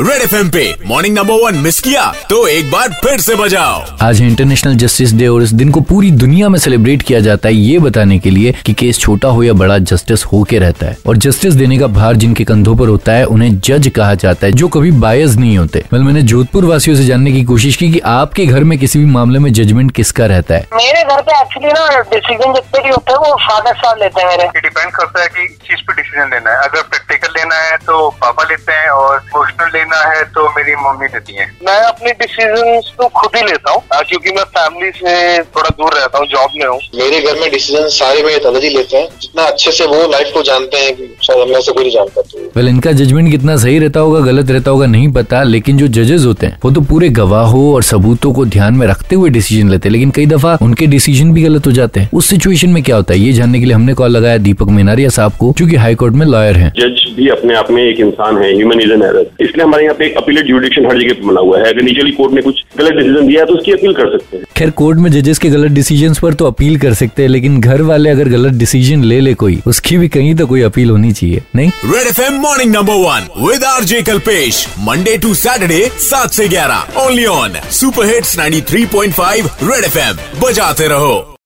Red F पे morning number one miss किया तो एक बार फिर से बजाओ। आज है इंटरनेशनल जस्टिस डे और इस दिन को पूरी दुनिया में सेलिब्रेट किया जाता है ये बताने के लिए कि केस छोटा हो या बड़ा जस्टिस हो के रहता है। और जस्टिस देने का भार जिनके कंधों पर होता है उन्हें जज कहा जाता है जो कभी बायस नहीं होते। वेल मैंने जोधपुर वासियों से जानने की कोशिश की कि आपके घर में किसी भी मामले में जजमेंट किसका रहता है? मेरे घर पे एक्चुअली ना डिसीज़न जितने भी होते हैं वो फादर साहब लेते हैं मेरे। डिपेंड करता है कि किस पे डिसीज़न लेना है। अगर प्रैक्टिकल लेना है तो पापा लेते हैं और इमोशनल लेना है तो मेरी मम्मी लेती है। मैं अपने डिसीज़न तो खुद ही लेता हूँ हाँ, क्योंकि मैं फैमिली से थोड़ा दूर रहता हूँ जॉब में हूँ। मेरे घर में डिसीज़न सारे मेरे दादाजी लेते हैं। जितना अच्छे से वो लाइफ को जानते हैं शायद हम में से कोई जानता तो। वेल इनका जजमेंट कितना सही रहता होगा गलत रहता होगा नहीं पता लेकिन जो जजेस होते हैं वो तो पूरे गवाहों और सबूतों को ध्यान में रखते हुए डिसीज़न लेते हैं। लेकिन कई दफ़ा उनके डिसीज़न भी गलत हो जाते हैं। उस सिचुएशन में क्या होता है? ये जानने के लिए हमने कॉल लगाया दीपक मेनारिया साहब को जो कि हाई में लॉयर है। जज भी अपने आप में एक इंसान है ह्यूमन इज़ एन एरर इसलिए हमारे यहाँ पे एक अपीलेट जुडिक्शन हर जगह पे बना हुआ है। अगर निचली कोर्ट ने कुछ गलत डिसीज़न दिया है तो उसकी अपील कर सकते हैं। खैर कोर्ट में जजेस के गलत डिसीज़न पर तो अपील कर सकते हैं लेकिन घर वाले अगर गलत डिसीज़न ले ले कोई उसकी भी कहीं तो कोई अपील होनी चाहिए नहीं? Red F M morning number one with R J Kalpesh Monday to Saturday सात से ग्यारह only on super hits 93.5 red F M बजाते रहो।